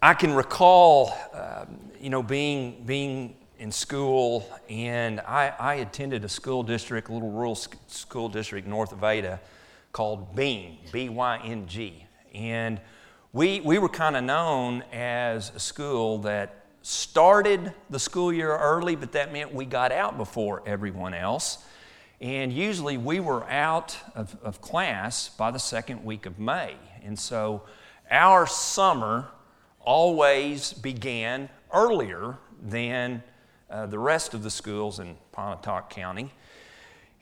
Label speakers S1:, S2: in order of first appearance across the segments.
S1: I can recall, um, you know, being, being in school, and I, I attended a school district, a little rural school district north of Ada called Byng, B Y N G. And we, we were kind of known as a school that started the school year early, but that meant we got out before everyone else. And usually we were out of, of class by the second week of May. And so our summer always began earlier than uh, the rest of the schools in Pontotoc County.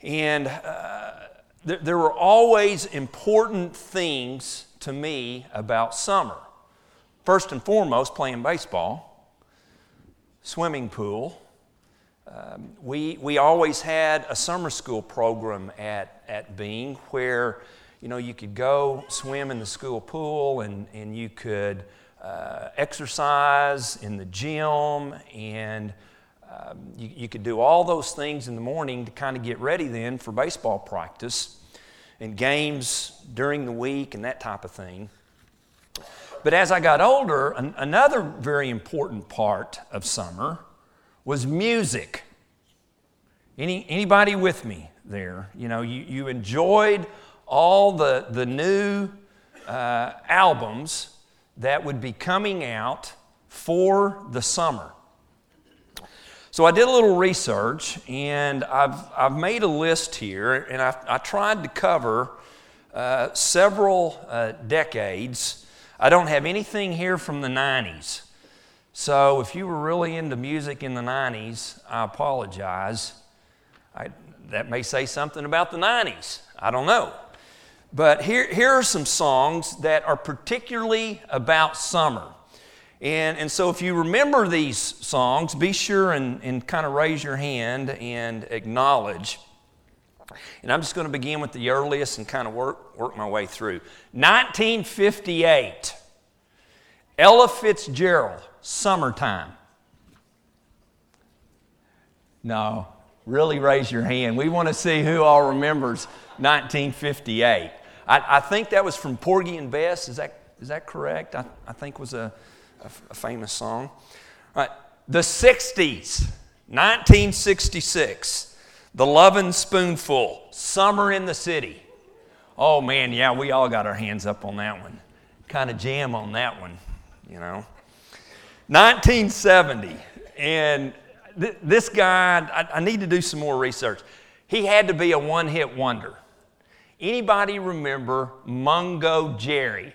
S1: And uh, th- there were always important things to me about summer. First and foremost, playing baseball, swimming pool. Um, we, we always had a summer school program at, at Byng where you know, you could go swim in the school pool and, and you could uh, exercise in the gym and um, you, you could do all those things in the morning to kind of get ready then for baseball practice and games during the week and that type of thing. But as I got older, an, another very important part of summer was music. Any, anybody with me there? You know, you, you enjoyed all the, the new uh, albums that would be coming out for the summer. So I did a little research and I've, I've made a list here, and I, I tried to cover uh, several uh, decades. I don't have anything here from the 90s. So if you were really into music in the 90s, I apologize. I, that may say something about the 90s. I don't know. But here, here are some songs that are particularly about summer. And, and so, if you remember these songs, be sure and, and kind of raise your hand and acknowledge. And I'm just going to begin with the earliest and kind of work, work my way through. 1958, Ella Fitzgerald, Summertime. No, really raise your hand. We want to see who all remembers 1958. I, I think that was from Porgy and Bess. Is that, is that correct? I, I think was a a, a famous song. Right, the 60s, 1966, The Lovin' Spoonful, Summer in the City. Oh man, yeah, we all got our hands up on that one. Kind of jam on that one, you know. 1970, and th- this guy, I, I need to do some more research. He had to be a one hit wonder. Anybody remember Mungo Jerry?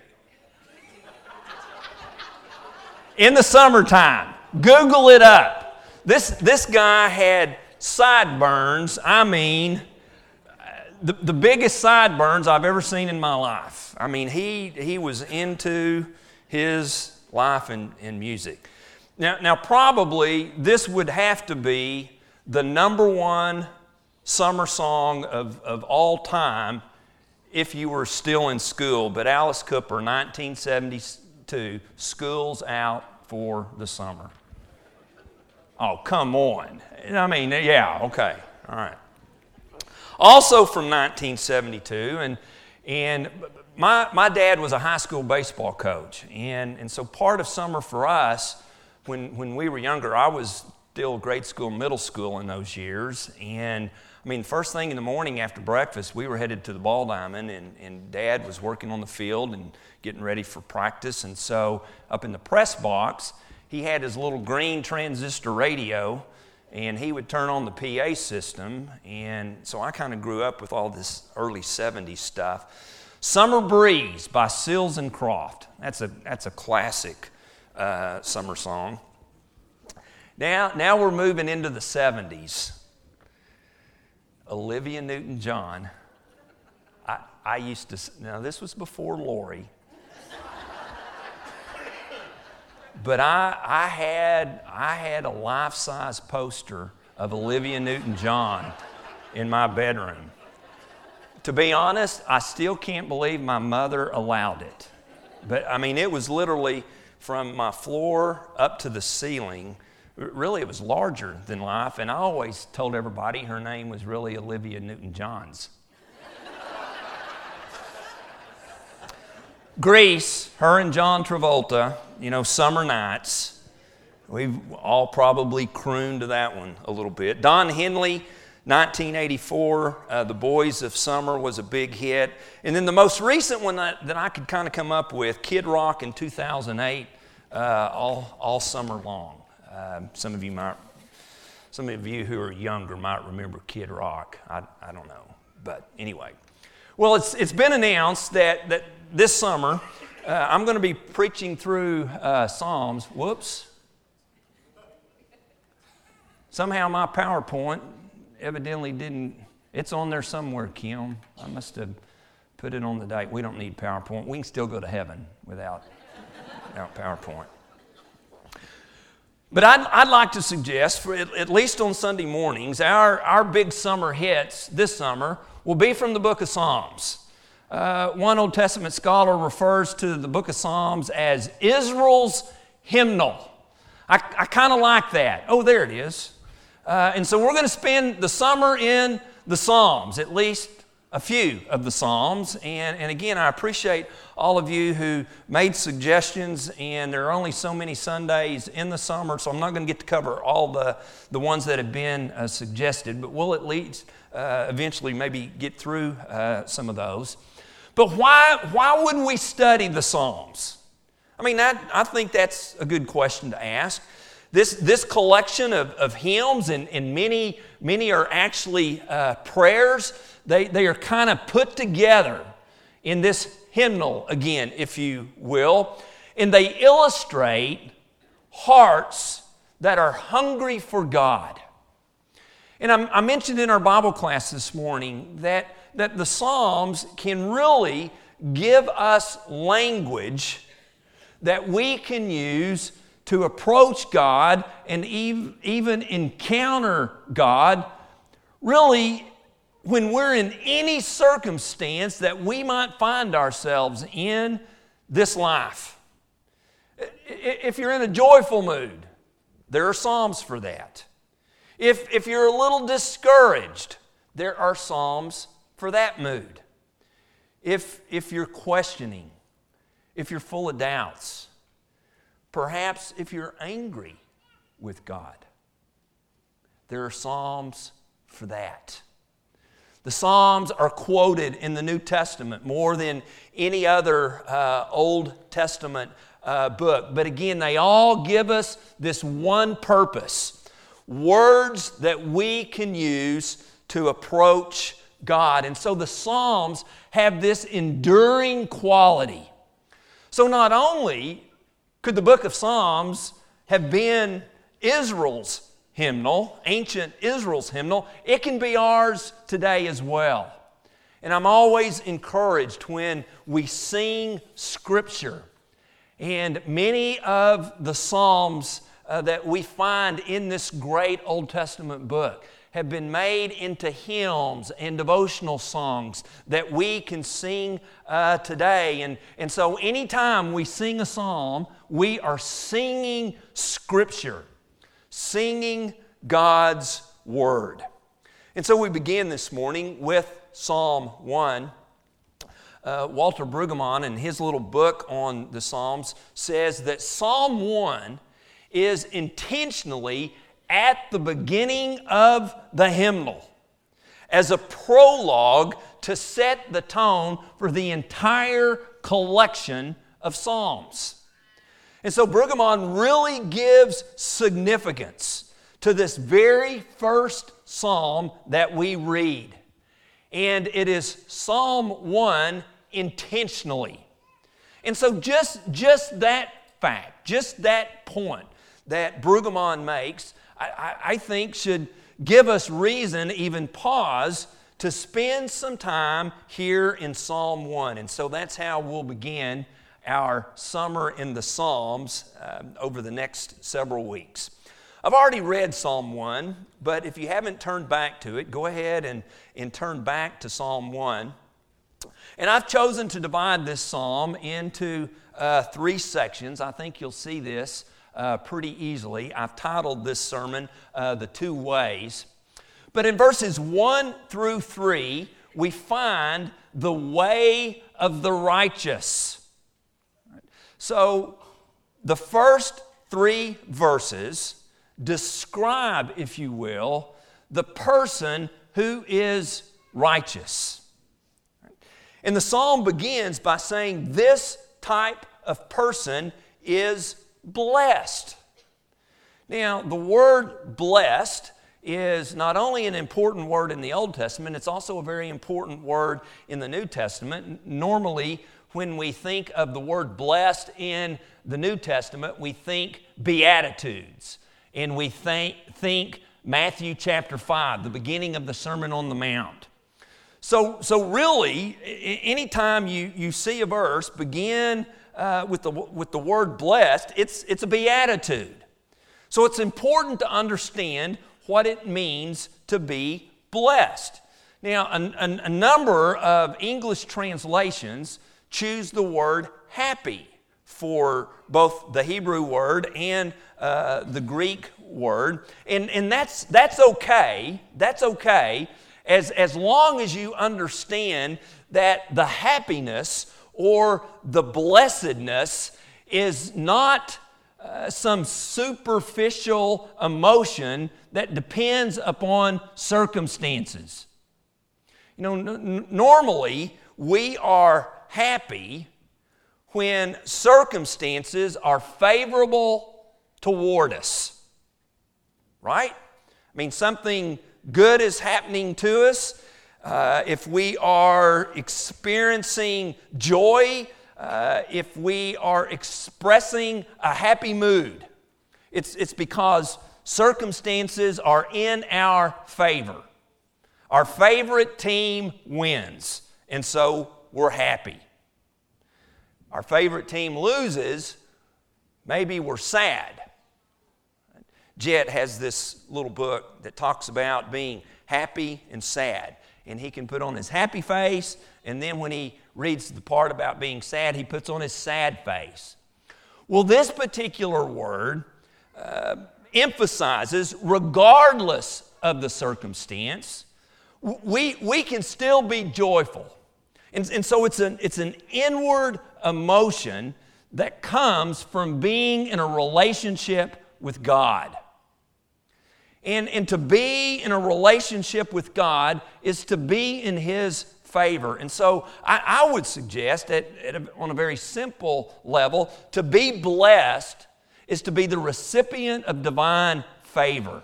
S1: in the summertime. Google it up. This, this guy had sideburns. I mean, the, the biggest sideburns I've ever seen in my life. I mean, he, he was into his life and, in music. Now, now, probably this would have to be the number one summer song of, of all time if you were still in school. But Alice Cooper, 1972, schools out for the summer. Oh, come on. I mean, yeah, okay, all right. Also from 1972, and, and my, my dad was a high school baseball coach, and, and so part of summer for us, when, when we were younger, I was still grade school, middle school in those years, and I mean, first thing in the morning after breakfast, we were headed to the ball diamond, and, and dad was working on the field and getting ready for practice. And so, up in the press box, he had his little green transistor radio, and he would turn on the PA system. And so, I kind of grew up with all this early 70s stuff. Summer Breeze by Seals and Croft. That's a, that's a classic uh, summer song. Now, now we're moving into the 70s. Olivia Newton John. I, I used to, now this was before Lori. but I, I, had, I had a life size poster of Olivia Newton John in my bedroom. To be honest, I still can't believe my mother allowed it. But I mean, it was literally from my floor up to the ceiling really it was larger than life and i always told everybody her name was really olivia newton-johns grease her and john travolta you know, Summer Nights. We've all probably crooned to that one a little bit. Don Henley 1984, uh, The Boys of Summer was a big hit. And then the most recent one that, that I could kind of come up with, Kid Rock in 2008, uh, all, all summer long. Uh, some of you might, some of you who are younger might remember Kid Rock. I, I don't know. But anyway. Well, it's, it's been announced that, that this summer uh, I'm going to be preaching through uh, Psalms. Whoops. Somehow my PowerPoint evidently didn't, it's on there somewhere, Kim. I must have put it on the date. We don't need PowerPoint. We can still go to heaven without, without PowerPoint. But I'd, I'd like to suggest, for at, at least on Sunday mornings, our, our big summer hits this summer will be from the book of Psalms. Uh, one Old Testament scholar refers to the book of Psalms as Israel's hymnal. I, I kind of like that. Oh, there it is. Uh, and so we're going to spend the summer in the Psalms, at least a few of the Psalms. And, and again, I appreciate all of you who made suggestions, and there are only so many Sundays in the summer, so I'm not going to get to cover all the, the ones that have been uh, suggested, but we'll at least uh, eventually maybe get through uh, some of those. But why, why wouldn't we study the Psalms? I mean, that, I think that's a good question to ask. This, this collection of, of hymns, and, and many, many are actually uh, prayers, they, they are kind of put together in this hymnal, again, if you will, and they illustrate hearts that are hungry for God. And I, I mentioned in our Bible class this morning that, that the Psalms can really give us language that we can use to approach God and even encounter God, really, when we're in any circumstance that we might find ourselves in this life. If you're in a joyful mood, there are Psalms for that. If, if you're a little discouraged, there are Psalms for that mood. If, if you're questioning, if you're full of doubts, Perhaps if you're angry with God, there are Psalms for that. The Psalms are quoted in the New Testament more than any other uh, Old Testament uh, book. But again, they all give us this one purpose words that we can use to approach God. And so the Psalms have this enduring quality. So not only could the book of Psalms have been Israel's hymnal, ancient Israel's hymnal? It can be ours today as well. And I'm always encouraged when we sing Scripture. And many of the Psalms uh, that we find in this great Old Testament book have been made into hymns and devotional songs that we can sing uh, today. And, and so, anytime we sing a psalm, we are singing Scripture, singing God's Word. And so, we begin this morning with Psalm 1. Uh, Walter Brueggemann, in his little book on the Psalms, says that Psalm 1 is intentionally at the beginning of the hymnal as a prologue to set the tone for the entire collection of Psalms. And so Brueggemann really gives significance to this very first psalm that we read. And it is Psalm 1 intentionally. And so just, just that fact, just that point that Brueggemann makes I, I think should give us reason, even pause, to spend some time here in Psalm 1. And so that's how we'll begin our summer in the Psalms uh, over the next several weeks. I've already read Psalm 1, but if you haven't turned back to it, go ahead and, and turn back to Psalm 1. And I've chosen to divide this psalm into uh, three sections. I think you'll see this uh, pretty easily. I've titled this sermon uh, The Two Ways. But in verses 1 through 3, we find the way of the righteous. So, the first three verses describe, if you will, the person who is righteous. And the psalm begins by saying, This type of person is blessed. Now, the word blessed is not only an important word in the Old Testament, it's also a very important word in the New Testament. Normally, when we think of the word blessed in the New Testament, we think Beatitudes and we think, think Matthew chapter 5, the beginning of the Sermon on the Mount. So, so really, anytime you, you see a verse begin uh, with, the, with the word blessed, it's, it's a beatitude. So it's important to understand what it means to be blessed. Now, a, number of English translations choose the word happy for both the Hebrew word and uh, the Greek word. And, and that's, that's okay. That's okay as, as long as you understand that the happiness or the blessedness is not uh, some superficial emotion that depends upon circumstances. You know, n- normally we are happy when circumstances are favorable toward us, right? I mean, something good is happening to us. Uh, if we are experiencing joy, uh, if we are expressing a happy mood, it's, it's because circumstances are in our favor. Our favorite team wins, and so we're happy. Our favorite team loses, maybe we're sad. Jet has this little book that talks about being happy and sad. And he can put on his happy face, and then when he reads the part about being sad, he puts on his sad face. Well, this particular word uh, emphasizes, regardless of the circumstance, we, we can still be joyful. And, and so it's an, it's an inward emotion that comes from being in a relationship with God. And, and to be in a relationship with God is to be in His favor. And so I, I would suggest that a, on a very simple level, to be blessed is to be the recipient of divine favor.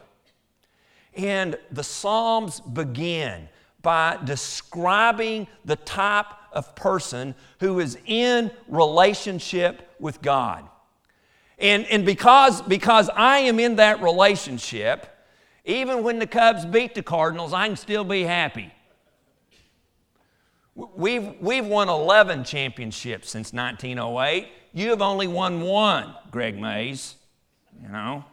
S1: And the Psalms begin by describing the type of person who is in relationship with God. And, and because, because I am in that relationship, even when the Cubs beat the Cardinals, I can still be happy. We've, we've won 11 championships since 1908. You have only won one, Greg Mays, you know.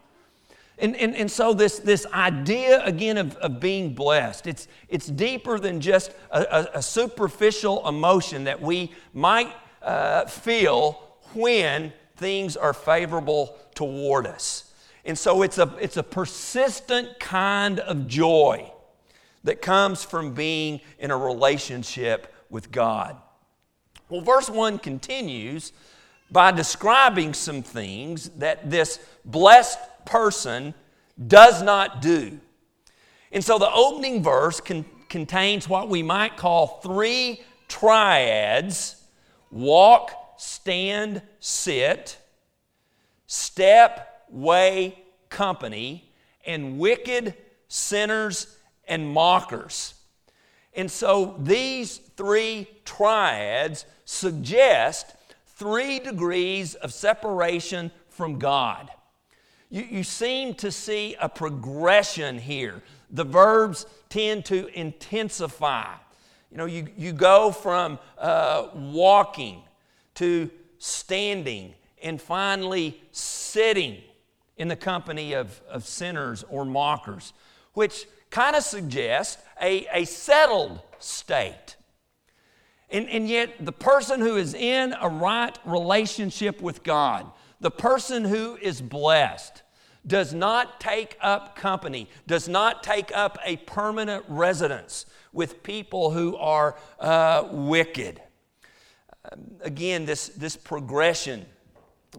S1: And, and, and so this, this idea again of, of being blessed, it's, it's deeper than just a, a, a superficial emotion that we might uh, feel when things are favorable toward us. And so it's a, it's a persistent kind of joy that comes from being in a relationship with God. Well, verse 1 continues by describing some things that this blessed person does not do. And so the opening verse con- contains what we might call three triads walk, stand, sit, step, way company and wicked sinners and mockers. And so these three triads suggest three degrees of separation from God. You, you seem to see a progression here. The verbs tend to intensify. You know, you, you go from uh, walking to standing and finally sitting in the company of, of sinners or mockers, which kind of suggests a, a settled state. And, and yet, the person who is in a right relationship with God, the person who is blessed, does not take up company, does not take up a permanent residence with people who are uh, wicked. Um, again, this, this progression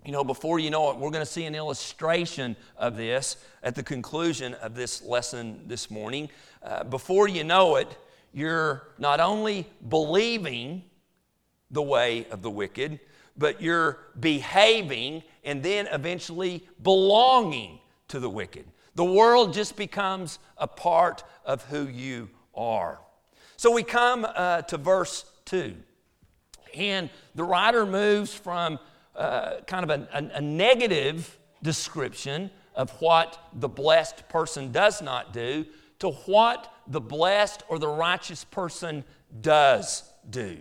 S1: you know, before you know it, we're going to see an illustration of this at the conclusion of this lesson this morning. Uh, before you know it, you're not only believing the way of the wicked, but you're behaving and then eventually belonging to the wicked. The world just becomes a part of who you are. So we come uh, to verse 2, and the writer moves from uh, kind of a, a, a negative description of what the blessed person does not do to what the blessed or the righteous person does do.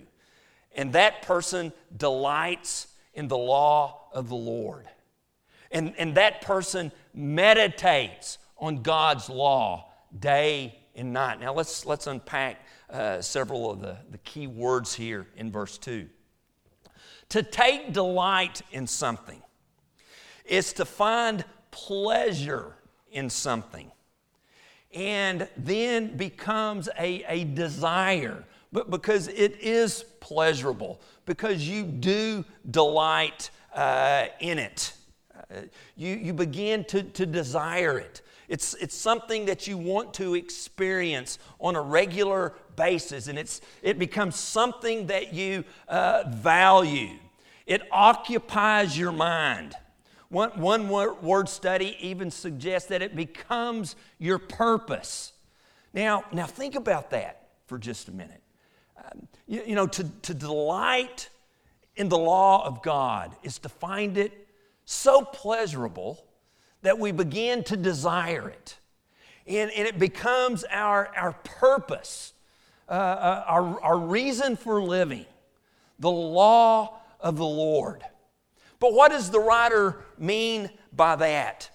S1: And that person delights in the law of the Lord. And, and that person meditates on God's law day and night. Now let's, let's unpack uh, several of the, the key words here in verse 2. To take delight in something is to find pleasure in something and then becomes a, a desire but because it is pleasurable because you do delight uh, in it uh, you, you begin to, to desire it it's, it's something that you want to experience on a regular basis, and it's, it becomes something that you uh, value. It occupies your mind. One, one word study even suggests that it becomes your purpose. Now, now think about that for just a minute. You, you know, to, to delight in the law of God is to find it so pleasurable that we begin to desire it. And, and it becomes our, our purpose, uh, uh, our, our reason for living, the law of the Lord. But what does the writer mean by that?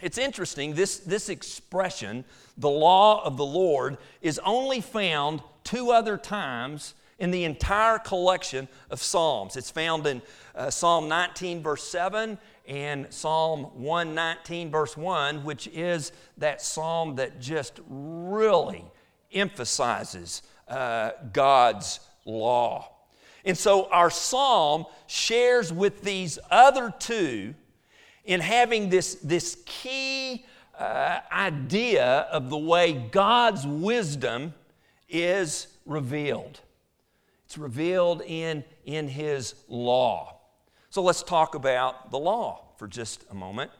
S1: It's interesting, this, this expression, the law of the Lord, is only found two other times in the entire collection of Psalms. It's found in uh, Psalm 19, verse 7, and Psalm 119, verse 1, which is that psalm that just really emphasizes uh, God's law. And so our psalm shares with these other two in having this, this key uh, idea of the way God's wisdom is revealed. It's revealed in, in His law. So let's talk about the law for just a moment.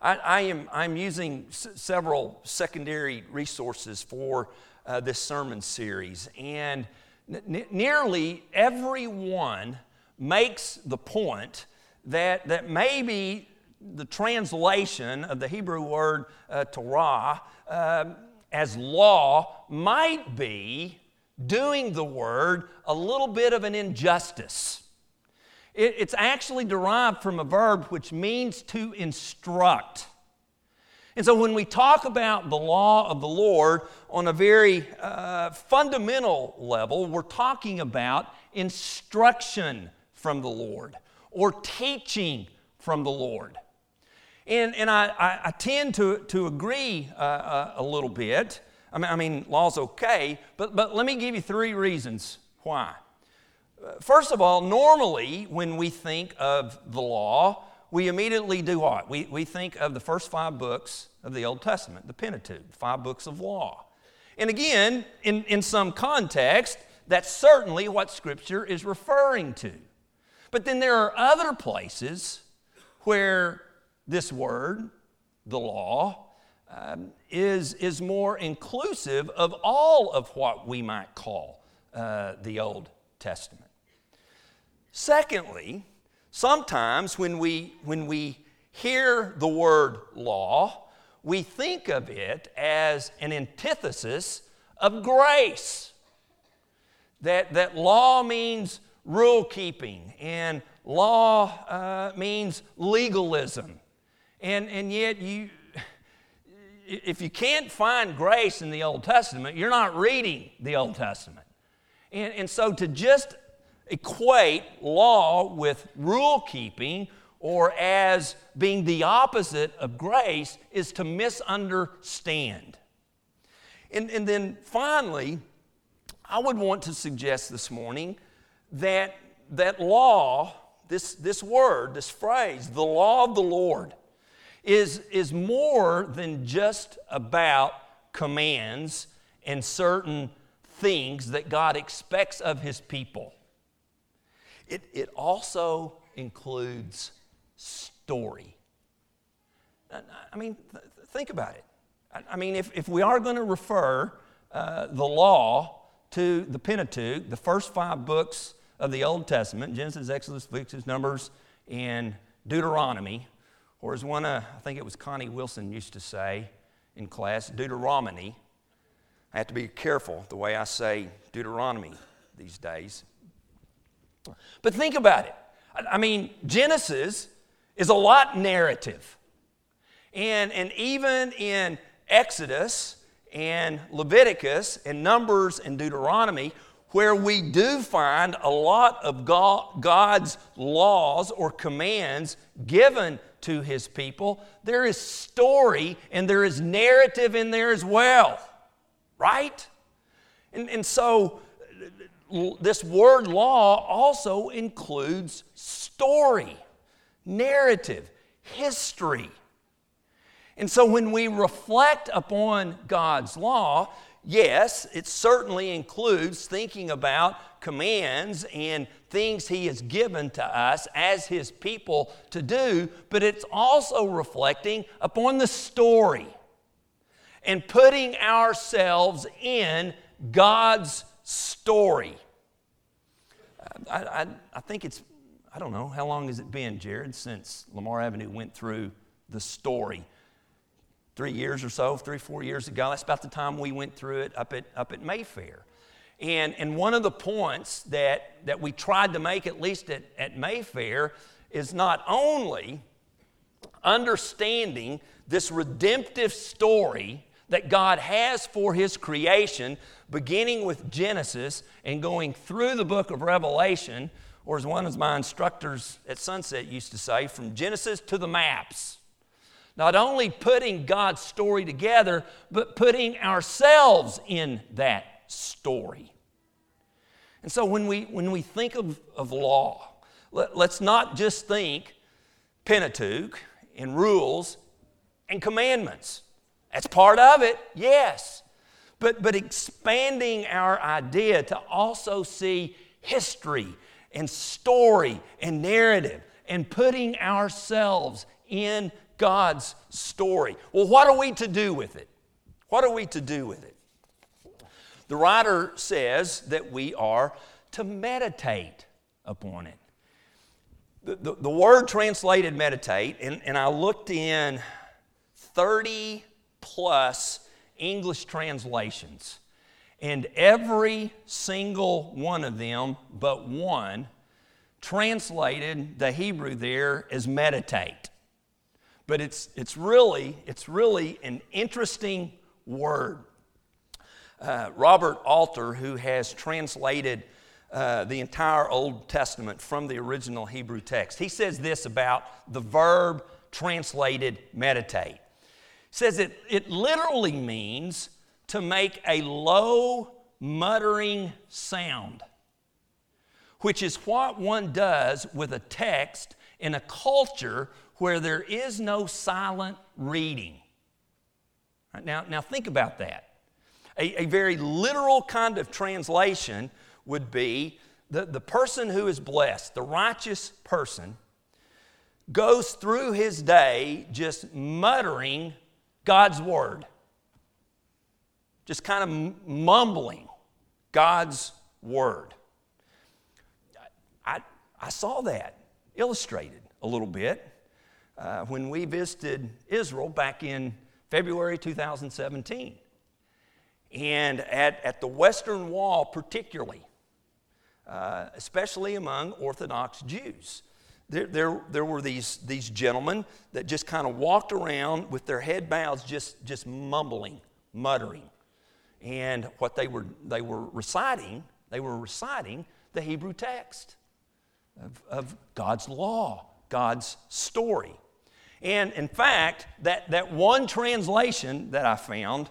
S1: I, I am I'm using s- several secondary resources for uh, this sermon series, and n- nearly everyone makes the point that, that maybe the translation of the Hebrew word uh, Torah uh, as law might be doing the word a little bit of an injustice. It, it's actually derived from a verb which means to instruct. And so when we talk about the law of the Lord on a very uh, fundamental level, we're talking about instruction from the Lord or teaching from the Lord. And, and I, I, I tend to, to agree uh, uh, a little bit. I mean, I mean, law's okay, but, but let me give you three reasons why. First of all, normally when we think of the law, we immediately do what? We, we think of the first five books of the Old Testament, the Pentateuch, five books of law. And again, in, in some context, that's certainly what Scripture is referring to. But then there are other places where this word, the law, um, is, is more inclusive of all of what we might call uh, the Old Testament. Secondly, sometimes when we, when we hear the word law, we think of it as an antithesis of grace. That, that law means rule keeping, and law uh, means legalism. And, and yet, you, if you can't find grace in the Old Testament, you're not reading the Old Testament. And, and so to just equate law with rule keeping or as being the opposite of grace is to misunderstand. And, and then finally, I would want to suggest this morning that, that law, this, this word, this phrase, the law of the Lord, is, is more than just about commands and certain things that God expects of His people. It, it also includes story. I mean, th- think about it. I, mean, if, if we are going to refer uh, the law to the Pentateuch, the first five books of the Old Testament Genesis, Exodus, Leviticus, Numbers, and Deuteronomy, or as one, uh, I think it was Connie Wilson used to say in class, Deuteronomy. I have to be careful the way I say Deuteronomy these days. But think about it. I mean, Genesis is a lot narrative. And, and even in Exodus and Leviticus and Numbers and Deuteronomy, where we do find a lot of God's laws or commands given to his people, there is story and there is narrative in there as well, right? And, and so this word law also includes story, narrative, history. And so when we reflect upon God's law, yes, it certainly includes thinking about commands and things He has given to us as His people to do, but it's also reflecting upon the story and putting ourselves in God's story. I, I, I think it's, I don't know, how long has it been, Jared, since Lamar Avenue went through the story? Three years or so, three, four years ago. That's about the time we went through it up at, up at Mayfair. And, and one of the points that, that we tried to make, at least at, at Mayfair, is not only understanding this redemptive story that God has for His creation, beginning with Genesis and going through the book of Revelation, or as one of my instructors at Sunset used to say, from Genesis to the maps. Not only putting God's story together, but putting ourselves in that story. And so when we, when we think of, of law, let, let's not just think Pentateuch and rules and commandments. That's part of it, yes. But, but expanding our idea to also see history and story and narrative and putting ourselves in God's story. Well, what are we to do with it? What are we to do with it? The writer says that we are to meditate upon it. The, the, the word translated meditate, and, and I looked in 30 plus English translations, and every single one of them, but one, translated the Hebrew there as meditate. But it's, it's, really, it's really an interesting word. Uh, Robert Alter, who has translated uh, the entire Old Testament from the original Hebrew text, he says this about the verb translated meditate. Says it, it literally means to make a low, muttering sound, which is what one does with a text in a culture where there is no silent reading. Right, now, now, think about that. A, a very literal kind of translation would be the, the person who is blessed, the righteous person, goes through his day just muttering God's word, just kind of mumbling God's word. I, I saw that illustrated a little bit uh, when we visited Israel back in February 2017. And at, at the Western Wall, particularly, uh, especially among Orthodox Jews, there, there, there were these, these gentlemen that just kind of walked around with their head bows, just, just mumbling, muttering. And what they were, they were reciting, they were reciting the Hebrew text of, of God's law, God's story. And in fact, that, that one translation that I found,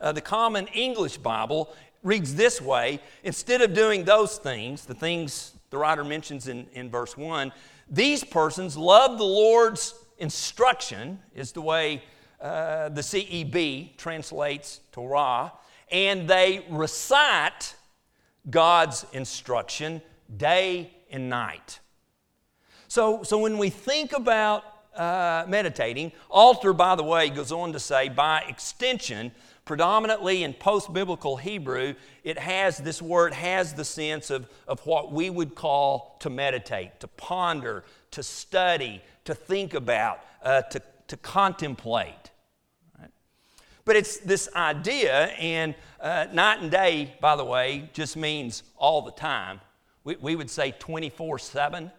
S1: uh, the Common English Bible, reads this way instead of doing those things, the things the writer mentions in, in verse 1, these persons love the Lord's instruction, is the way uh, the CEB translates Torah, and they recite God's instruction day and night. So, so when we think about uh, meditating, Alter, by the way, goes on to say, by extension, predominantly in post biblical Hebrew, it has this word has the sense of, of what we would call to meditate, to ponder, to study, to think about, uh, to, to contemplate. But it's this idea, and uh, night and day, by the way, just means all the time. We, we would say 24 7.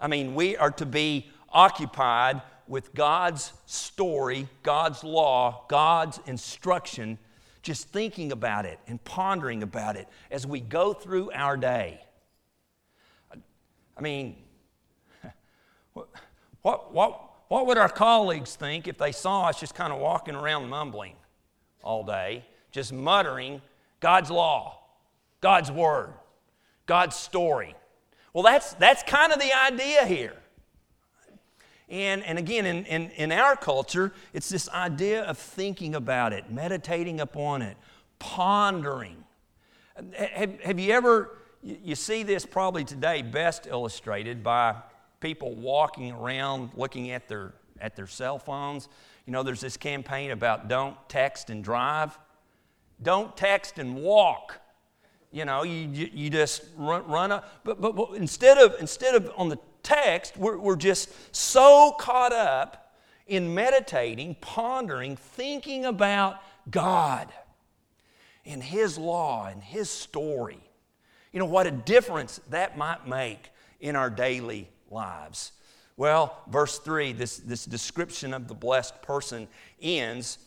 S1: I mean, we are to be occupied with God's story, God's law, God's instruction, just thinking about it and pondering about it as we go through our day. I mean, what, what, what would our colleagues think if they saw us just kind of walking around mumbling all day, just muttering God's law, God's word, God's story? Well, that's, that's kind of the idea here. And, and again, in, in, in our culture, it's this idea of thinking about it, meditating upon it, pondering. Have, have you ever, you see this probably today best illustrated by people walking around looking at their, at their cell phones. You know, there's this campaign about don't text and drive, don't text and walk. You know, you, you, just run, run up. But, but, but instead, of, instead of on the text, we're, we're just so caught up in meditating, pondering, thinking about God and His law and His story. You know, what a difference that might make in our daily lives. Well, verse 3, this, this description of the blessed person ends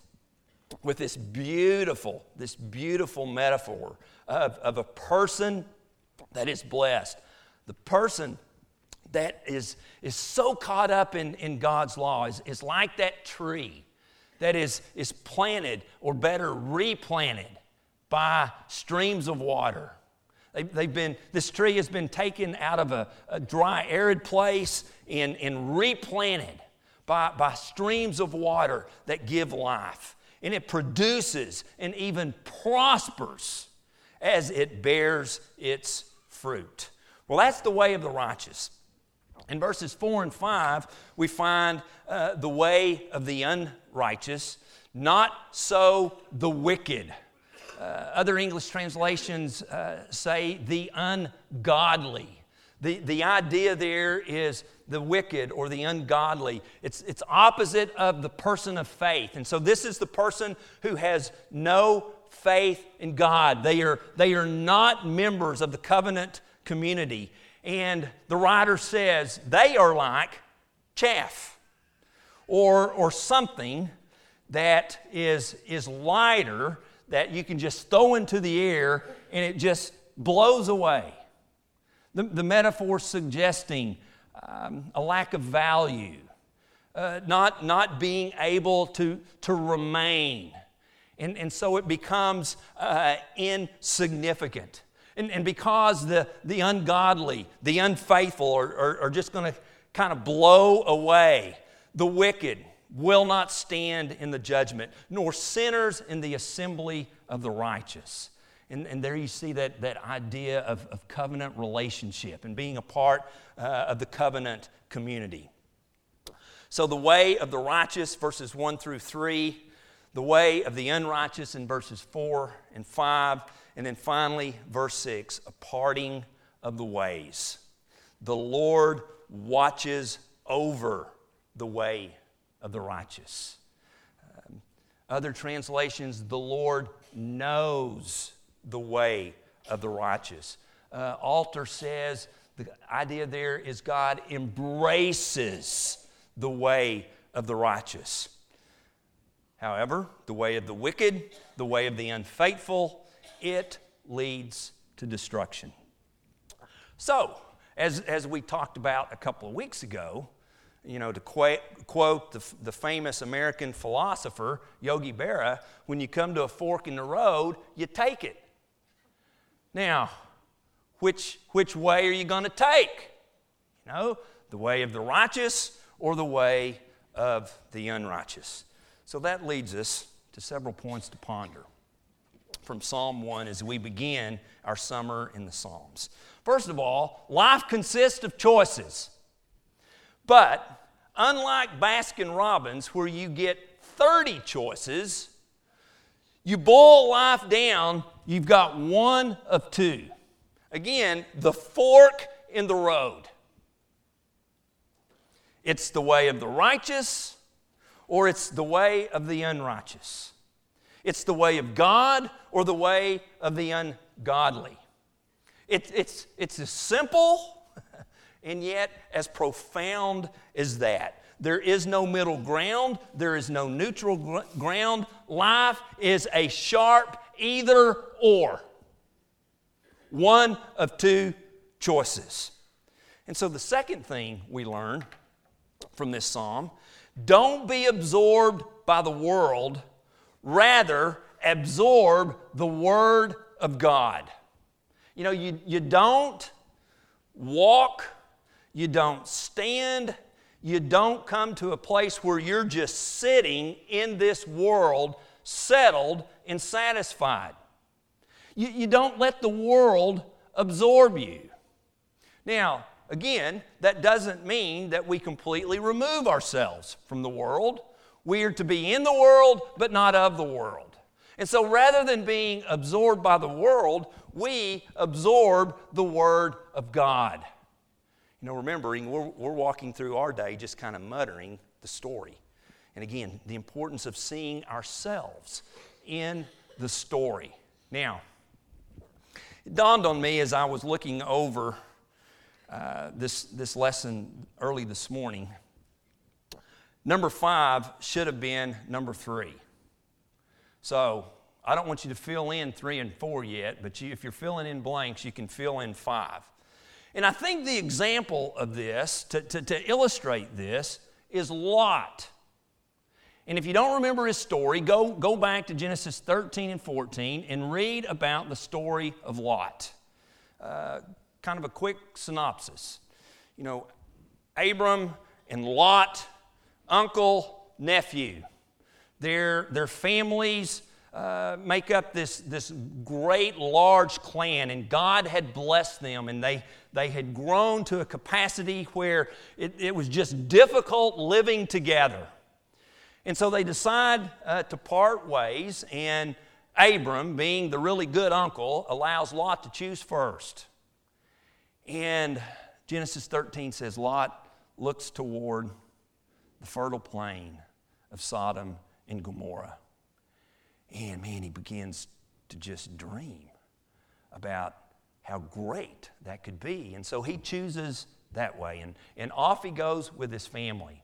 S1: with this beautiful, this beautiful metaphor of, of a person that is blessed. The person that is, is so caught up in, in God's law is, is like that tree that is, is planted, or better, replanted by streams of water. They, they've been, this tree has been taken out of a, a dry, arid place and, and replanted by, by streams of water that give life. And it produces and even prospers as it bears its fruit. Well, that's the way of the righteous. In verses 4 and 5, we find uh, the way of the unrighteous, not so the wicked. Uh, other English translations uh, say the ungodly. The, the idea there is the wicked or the ungodly. It's, it's opposite of the person of faith. And so this is the person who has no faith in God. They are, they are not members of the covenant community. And the writer says they are like chaff or, or something that is, is lighter that you can just throw into the air and it just blows away. The, the metaphor suggesting um, a lack of value, uh, not, not being able to, to remain. And, and so it becomes uh, insignificant. And, and because the, the ungodly, the unfaithful are, are, are just going to kind of blow away, the wicked will not stand in the judgment, nor sinners in the assembly of the righteous. And, and there you see that, that idea of, of covenant relationship and being a part uh, of the covenant community. So, the way of the righteous, verses 1 through 3, the way of the unrighteous in verses 4 and 5, and then finally, verse 6 a parting of the ways. The Lord watches over the way of the righteous. Um, other translations, the Lord knows the way of the righteous. Uh, Alter says the idea there is God embraces the way of the righteous. However, the way of the wicked, the way of the unfaithful, it leads to destruction. So, as, as we talked about a couple of weeks ago, you know, to quote, quote the, the famous American philosopher Yogi Berra, when you come to a fork in the road, you take it. Now, which, which way are you going to take? You know, the way of the righteous or the way of the unrighteous. So that leads us to several points to ponder from Psalm 1 as we begin our summer in the Psalms. First of all, life consists of choices. But unlike Baskin Robbins, where you get 30 choices, you boil life down, you've got one of two. Again, the fork in the road. It's the way of the righteous or it's the way of the unrighteous. It's the way of God or the way of the ungodly. It, it's, it's as simple and yet as profound as that. There is no middle ground, there is no neutral gr- ground. Life is a sharp either or. One of two choices. And so the second thing we learn from this psalm don't be absorbed by the world, rather, absorb the Word of God. You know, you, you don't walk, you don't stand, you don't come to a place where you're just sitting in this world, settled and satisfied. You, you don't let the world absorb you. Now, again, that doesn't mean that we completely remove ourselves from the world. We are to be in the world, but not of the world. And so rather than being absorbed by the world, we absorb the Word of God. You know, remembering we're, we're walking through our day just kind of muttering the story. And again, the importance of seeing ourselves in the story. Now, it dawned on me as I was looking over uh, this, this lesson early this morning. Number five should have been number three. So I don't want you to fill in three and four yet, but you, if you're filling in blanks, you can fill in five. And I think the example of this, to, to, to illustrate this, is Lot. And if you don't remember his story, go, go back to Genesis 13 and 14 and read about the story of Lot. Uh, kind of a quick synopsis. You know, Abram and Lot, uncle, nephew, their, their families uh, make up this, this great large clan, and God had blessed them, and they, they had grown to a capacity where it, it was just difficult living together. And so they decide uh, to part ways, and Abram, being the really good uncle, allows Lot to choose first. And Genesis 13 says Lot looks toward the fertile plain of Sodom and Gomorrah. And man, he begins to just dream about how great that could be. And so he chooses that way. And, and off he goes with his family.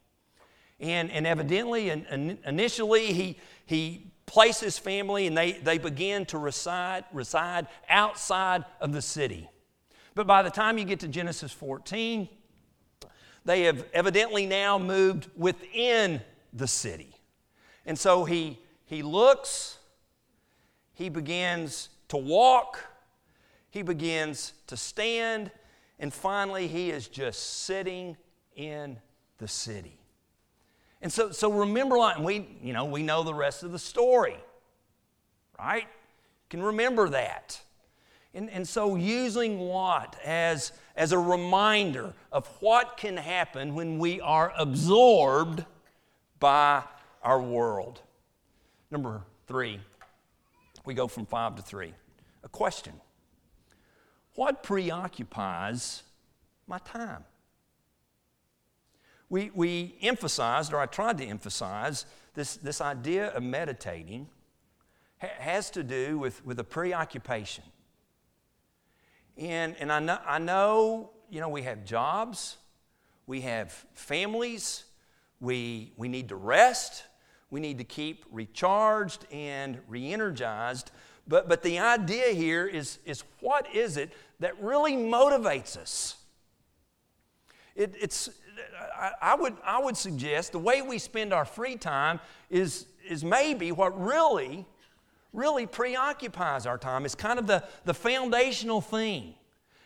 S1: And, and evidently, and, and initially, he, he placed his family and they, they begin to reside, reside outside of the city. But by the time you get to Genesis 14, they have evidently now moved within the city. And so he, he looks, he begins to walk, he begins to stand, and finally he is just sitting in the city. And so, so remember, we, you know, we know the rest of the story, right? Can remember that. And, and so, using Lot as, as a reminder of what can happen when we are absorbed by our world. Number three, we go from five to three. A question What preoccupies my time? We, we emphasized, or I tried to emphasize, this, this idea of meditating ha- has to do with, with a preoccupation. And, and I, know, I know, you know, we have jobs, we have families, we, we need to rest, we need to keep recharged and re energized. But, but the idea here is, is what is it that really motivates us? It, it's, I, I, would, I would suggest the way we spend our free time is, is maybe what really really preoccupies our time. It's kind of the, the foundational thing.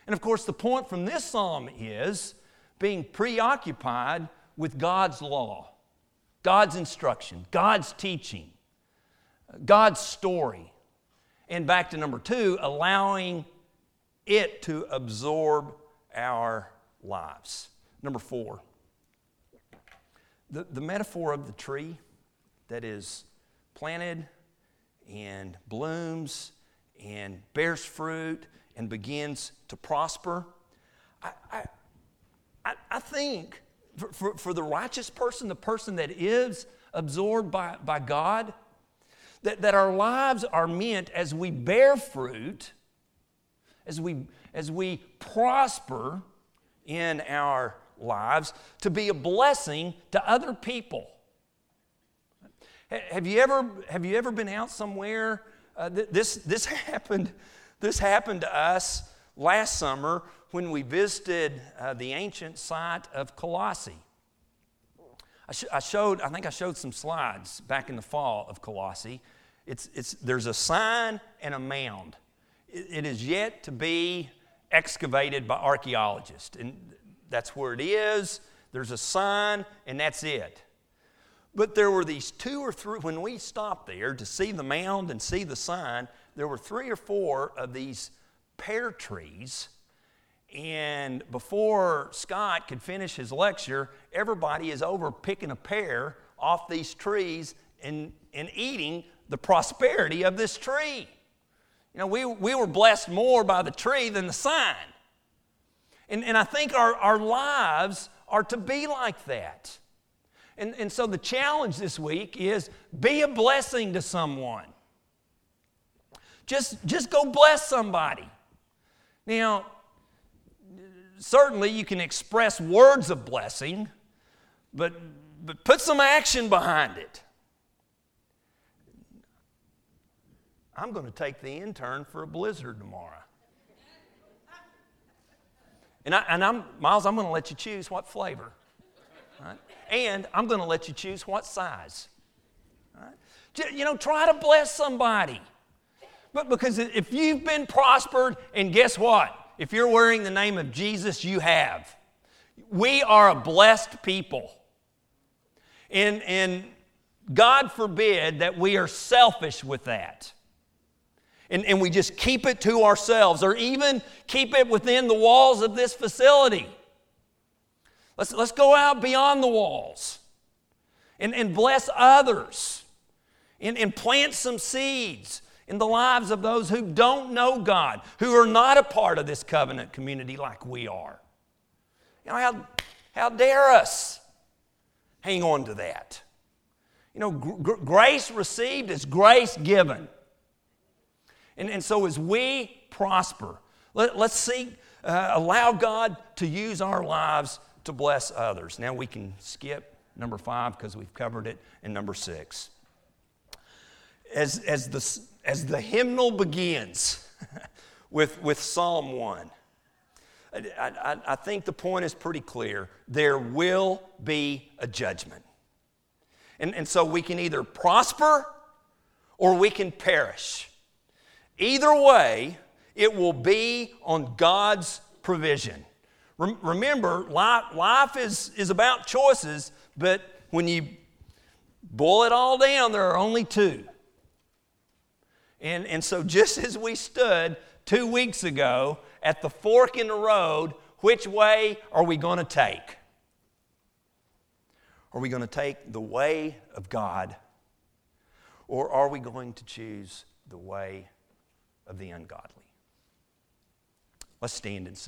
S1: And of course, the point from this psalm is being preoccupied with God's law, God's instruction, God's teaching, God's story. And back to number two, allowing it to absorb our lives. Number four, the, the metaphor of the tree that is planted and blooms and bears fruit and begins to prosper. I, I, I think for, for, for the righteous person, the person that is absorbed by, by God, that, that our lives are meant as we bear fruit, as we, as we prosper in our lives, to be a blessing to other people. Have you ever, have you ever been out somewhere? Uh, this, this, happened, this happened to us last summer when we visited uh, the ancient site of Colossae. I, sh- I, showed, I think I showed some slides back in the fall of Colossae. It's, it's, there's a sign and a mound. It, it is yet to be excavated by archaeologists. And that's where it is. There's a sign, and that's it. But there were these two or three, when we stopped there to see the mound and see the sign, there were three or four of these pear trees. And before Scott could finish his lecture, everybody is over picking a pear off these trees and, and eating the prosperity of this tree. You know, we, we were blessed more by the tree than the sign. And, and I think our, our lives are to be like that. And, and so the challenge this week is be a blessing to someone. Just, just go bless somebody. Now, certainly you can express words of blessing, but, but put some action behind it. I'm going to take the intern for a blizzard tomorrow. And, I, and I'm, Miles, I'm going to let you choose what flavor. And I'm going to let you choose what size. Right? You know, try to bless somebody. But because if you've been prospered, and guess what? If you're wearing the name of Jesus, you have. We are a blessed people. And, and God forbid that we are selfish with that. And, and we just keep it to ourselves or even keep it within the walls of this facility. Let's, let's go out beyond the walls and, and bless others and, and plant some seeds in the lives of those who don't know God, who are not a part of this covenant community like we are. You know, how, how dare us hang on to that? You know, gr- grace received is grace given. And, and so as we prosper, let, us seek, uh, allow God to use our lives to bless others. Now we can skip number five because we've covered it in number six. As, as, the, as the hymnal begins with, with Psalm 1, I, I, I think the point is pretty clear. There will be a judgment. And, and so we can either prosper or we can perish. Either way, it will be on God's provision. Remember, life, life is, is about choices, but when you boil it all down, there are only two. And, and so, just as we stood two weeks ago at the fork in the road, which way are we going to take? Are we going to take the way of God, or are we going to choose the way of the ungodly? Let's stand and sing.